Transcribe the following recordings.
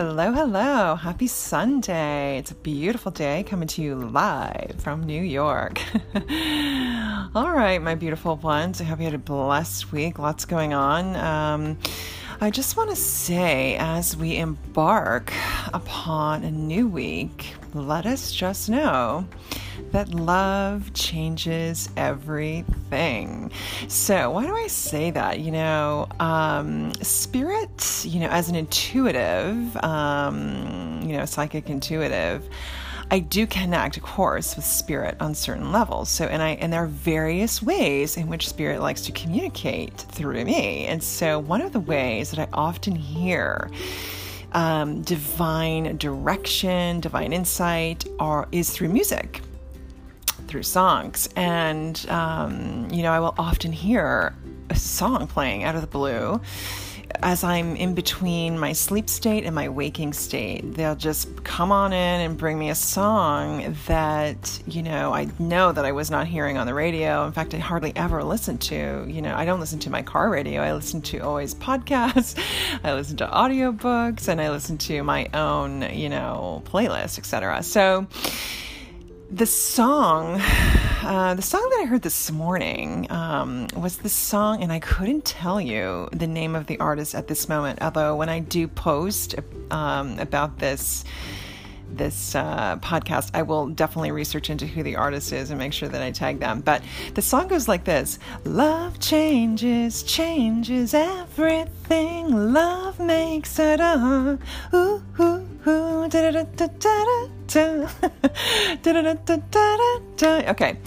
Hello, hello. Happy Sunday. It's a beautiful day coming to you live from New York. All right, my beautiful ones. I hope you had a blessed week. Lots going on. Um, I just want to say, as we embark upon a new week, let us just know that love changes everything. So, why do I say that? You know, um, spirit, you know, as an intuitive, um, you know, psychic intuitive, I do connect, of course, with spirit on certain levels. So, and I and there are various ways in which spirit likes to communicate through me. And so, one of the ways that I often hear um, divine direction, divine insight, are is through music, through songs, and um, you know, I will often hear a song playing out of the blue as I'm in between my sleep state and my waking state, they'll just come on in and bring me a song that, you know, I know that I was not hearing on the radio. In fact, I hardly ever listen to, you know, I don't listen to my car radio. I listen to always podcasts, I listen to audiobooks, and I listen to my own, you know, playlist, etc. So, the song, uh, the song that I heard this morning um, was the song, and I couldn't tell you the name of the artist at this moment. Although when I do post um, about this this uh, podcast, I will definitely research into who the artist is and make sure that I tag them. But the song goes like this Love changes, changes everything. Love makes it a ooh, ooh, okay,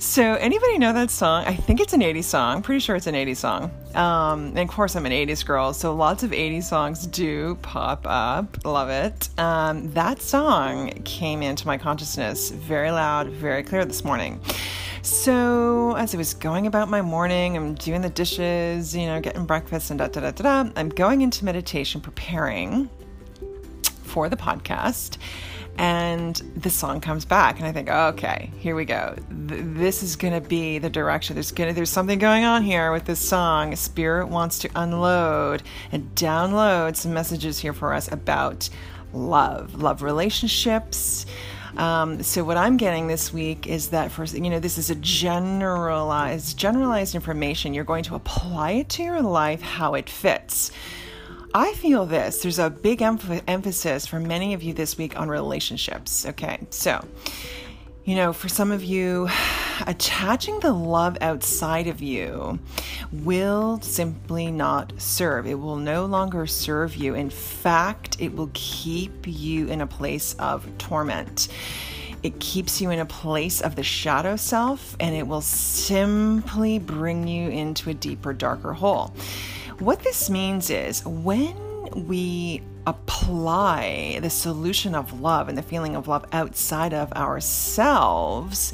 so anybody know that song? I think it's an 80s song. Pretty sure it's an 80s song. Um, and of course, I'm an 80s girl, so lots of 80s songs do pop up. Love it. Um, that song came into my consciousness very loud, very clear this morning. So, as I was going about my morning, I'm doing the dishes, you know, getting breakfast and da da da da da. I'm going into meditation, preparing for the podcast and the song comes back and i think okay here we go Th- this is going to be the direction there's going to there's something going on here with this song spirit wants to unload and download some messages here for us about love love relationships um, so what I'm getting this week is that for you know this is a generalized generalized information. You're going to apply it to your life how it fits. I feel this. There's a big emph- emphasis for many of you this week on relationships. Okay, so, you know, for some of you, attaching the love outside of you will simply not serve. It will no longer serve you. In fact, it will keep you in a place of torment. It keeps you in a place of the shadow self and it will simply bring you into a deeper, darker hole. What this means is when we apply the solution of love and the feeling of love outside of ourselves,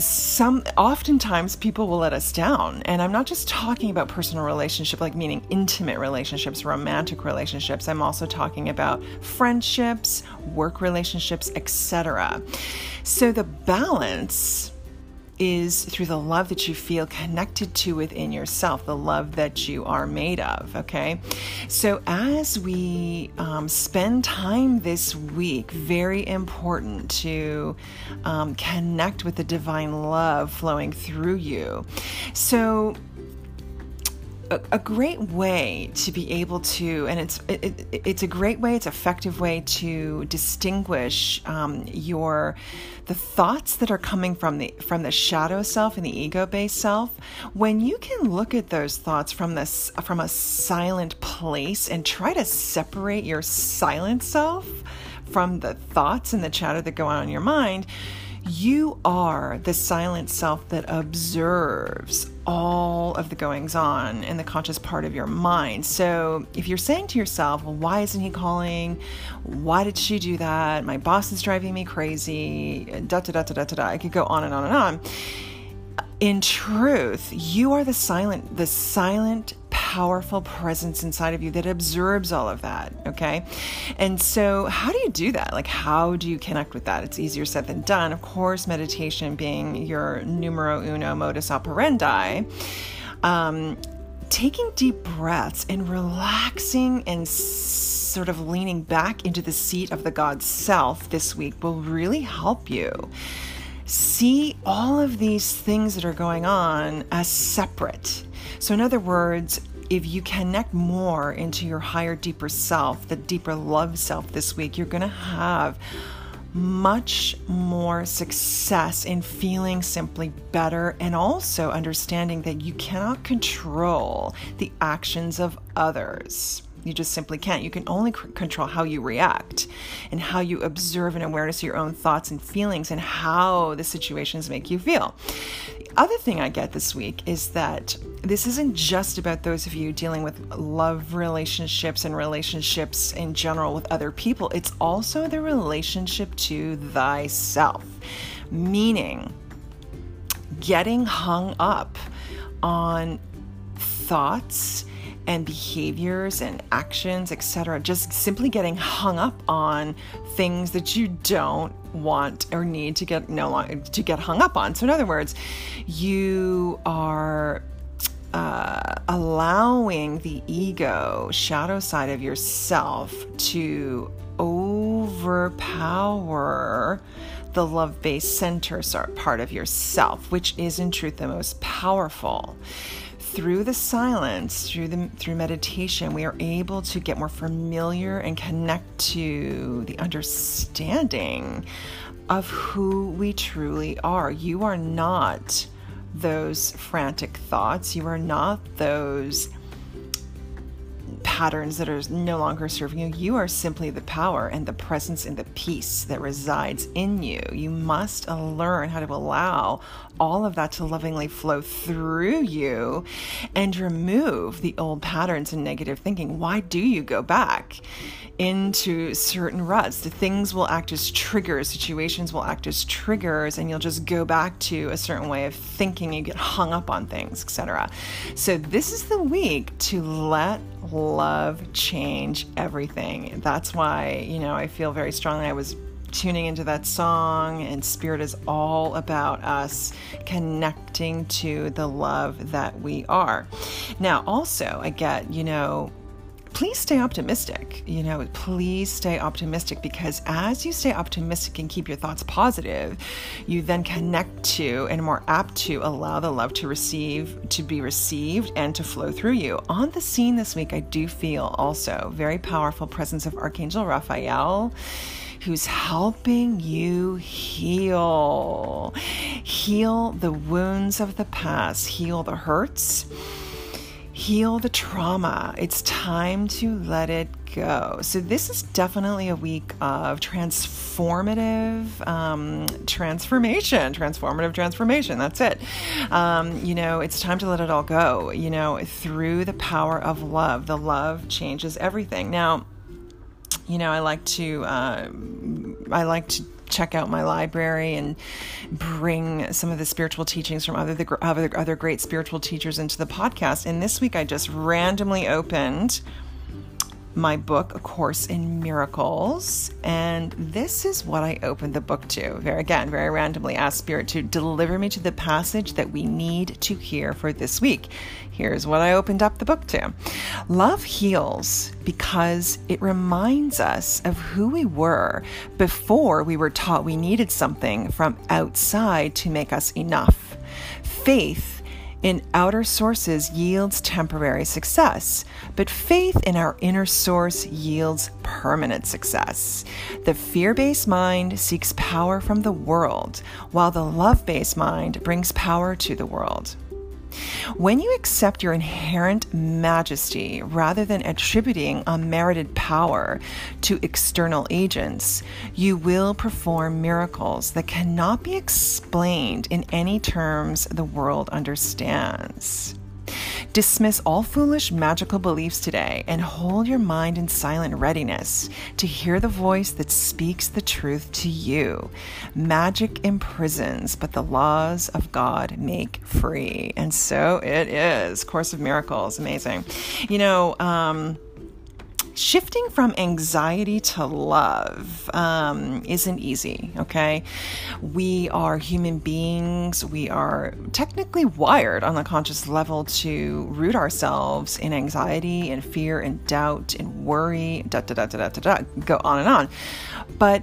some oftentimes people will let us down. And i'm not just talking about personal relationship like meaning intimate relationships romantic relationships. I'm also talking about friendships work relationships etc so the balance is through the love that you feel connected to within yourself, the love that you are made of. Okay. So, as we um, spend time this week, very important to um, connect with the divine love flowing through you. So, a, great way to be able to, and it's it, it, it's a great way, it's effective way to distinguish um, your the thoughts that are coming from the from the shadow self and the ego based self. When you can look at those thoughts from this from a silent place and try to separate your silent self from the thoughts and the chatter that go on in your mind you are the silent self that observes all of the goings on in the conscious part of your mind. So if you're saying to yourself, well, why isn't he calling? Why did she do that? My boss is driving me crazy. Da da da da da da. I could go on and on and on. In truth, you are the silent, the silent powerful presence inside of you that observes all of that. Okay. And so, how do you do that? Like, how do you connect with that? It's easier said than done. Of course, meditation being your numero uno modus operandi. Um, taking deep breaths and relaxing and sort of leaning back into the seat of the God self this week will really help you see all of these things that are going on as separate. So, in other words, if you connect more into your higher, deeper self, the deeper love self this week, you're going to have much more success in feeling simply better and also understanding that you cannot control the actions of others. You just simply can't. You can only c- control how you react and how you observe and awareness of your own thoughts and feelings and how the situations make you feel. The other thing I get this week is that this isn't just about those of you dealing with love relationships and relationships in general with other people, it's also the relationship to thyself, meaning getting hung up on thoughts and behaviors and actions, etc. Just simply getting hung up on things that you don't want or need to get no longer to get hung up on. So in other words, you are uh, allowing the ego shadow side of yourself to overpower the love based center part of yourself, which is in truth the most powerful through the silence, through the through meditation, we are able to get more familiar and connect to the understanding of who we truly are. You are not those frantic thoughts. You are not those patterns that are no longer serving you. You are simply the power and the presence and the peace that resides in you. You must learn how to allow all of that to lovingly flow through you and remove the old patterns and negative thinking. Why do you go back into certain ruts? The things will act as triggers, situations will act as triggers, and you'll just go back to a certain way of thinking. You get hung up on things, etc. So, this is the week to let love change everything. That's why, you know, I feel very strongly. I was tuning into that song, and Spirit is all about us connecting to the love that we are. Now, also, I get, you know, please stay optimistic. You know, please stay optimistic because as you stay optimistic and keep your thoughts positive, you then connect to and more apt to allow the love to receive, to be received, and to flow through you. On the scene this week, I do feel also very powerful presence of Archangel Raphael who's helping you heal. Heal the wounds of the past, heal the hurts, heal the trauma. It's time to let it go. So, this is definitely a week of transformative um, transformation, transformative transformation. That's it. Um, you know, it's time to let it all go, you know, through the power of love. The love changes everything. Now, you know, I like to uh, I like to check out my library and bring some of the spiritual teachings from other the other other great spiritual teachers into the podcast. And this week, I just randomly opened my book, A Course in Miracles. And this is what I opened the book to. Very again, very randomly asked Spirit to deliver me to the passage that we need to hear for this week. Here's what I opened up the book to. Love heals because it reminds us of who we were before we were taught we needed something from outside to make us enough. Faith in outer sources yields temporary success, but faith in our inner source yields permanent success. The fear based mind seeks power from the world, while the love based mind brings power to the world. When you accept your inherent majesty rather than attributing unmerited power to external agents, you will perform miracles that cannot be explained in any terms the world understands. Dismiss all foolish magical beliefs today and hold your mind in silent readiness to hear the voice that speaks the truth to you. Magic imprisons, but the laws of God make free. And so it is. Course of Miracles, amazing. You know, um, shifting from anxiety to love um, isn't easy, okay? We are human beings. We are technically wired on the conscious level to root ourselves in anxiety and fear and doubt and worry, da da da da da da, da go on and on. But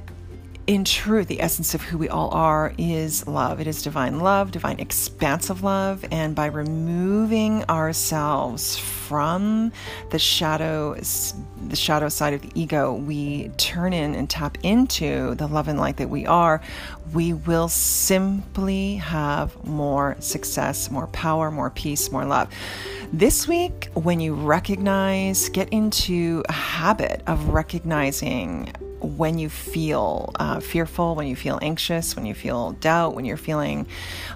in truth, the essence of who we all are is love. It is divine love, divine expansive love. And by removing ourselves from the shadow, the shadow side of the ego, we turn in and tap into the love and light that we are. We will simply have more success, more power, more peace, more love. This week, when you recognize, get into a habit of recognizing when you feel uh, fearful, when you feel anxious, when you feel doubt, when you're feeling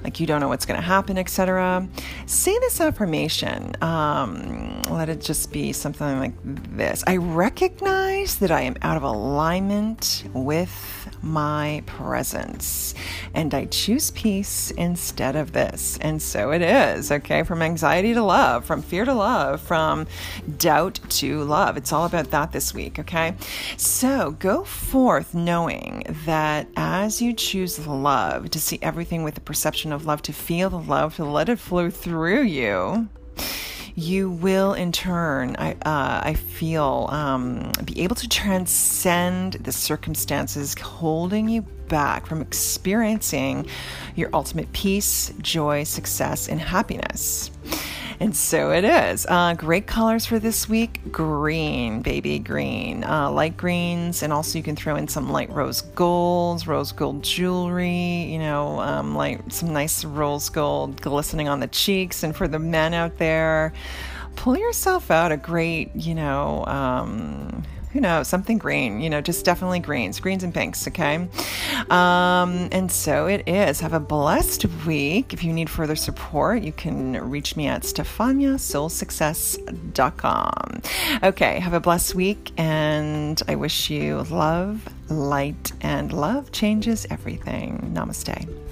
like you don't know what's going to happen, etc. Say this affirmation. Um, let it just be something like this I recognize that I am out of alignment with my presence, and I choose peace instead of this. And so it is, okay? From anxiety to love, from fear to love, from doubt to love. It's all about that this week, okay? So go forth knowing that as you choose love, to see everything with the perception of love, to feel the love, to let it flow through you you will in turn, I, uh, I feel, um, be able to transcend the circumstances holding you back from experiencing your ultimate peace, joy, success, and happiness. And so it is. Uh, great colors for this week green, baby green, uh, light greens, and also you can throw in some light rose golds, rose gold jewelry, you know, um, like some nice rose gold glistening on the cheeks. And for the men out there, pull yourself out a great, you know, um, who knows, something green, you know, just definitely greens, greens and pinks, okay? Um, and so it is. Have a blessed week. If you need further support, you can reach me at stefaniasoulsuccess.com. Okay, have a blessed week, and I wish you love, light, and love changes everything. Namaste.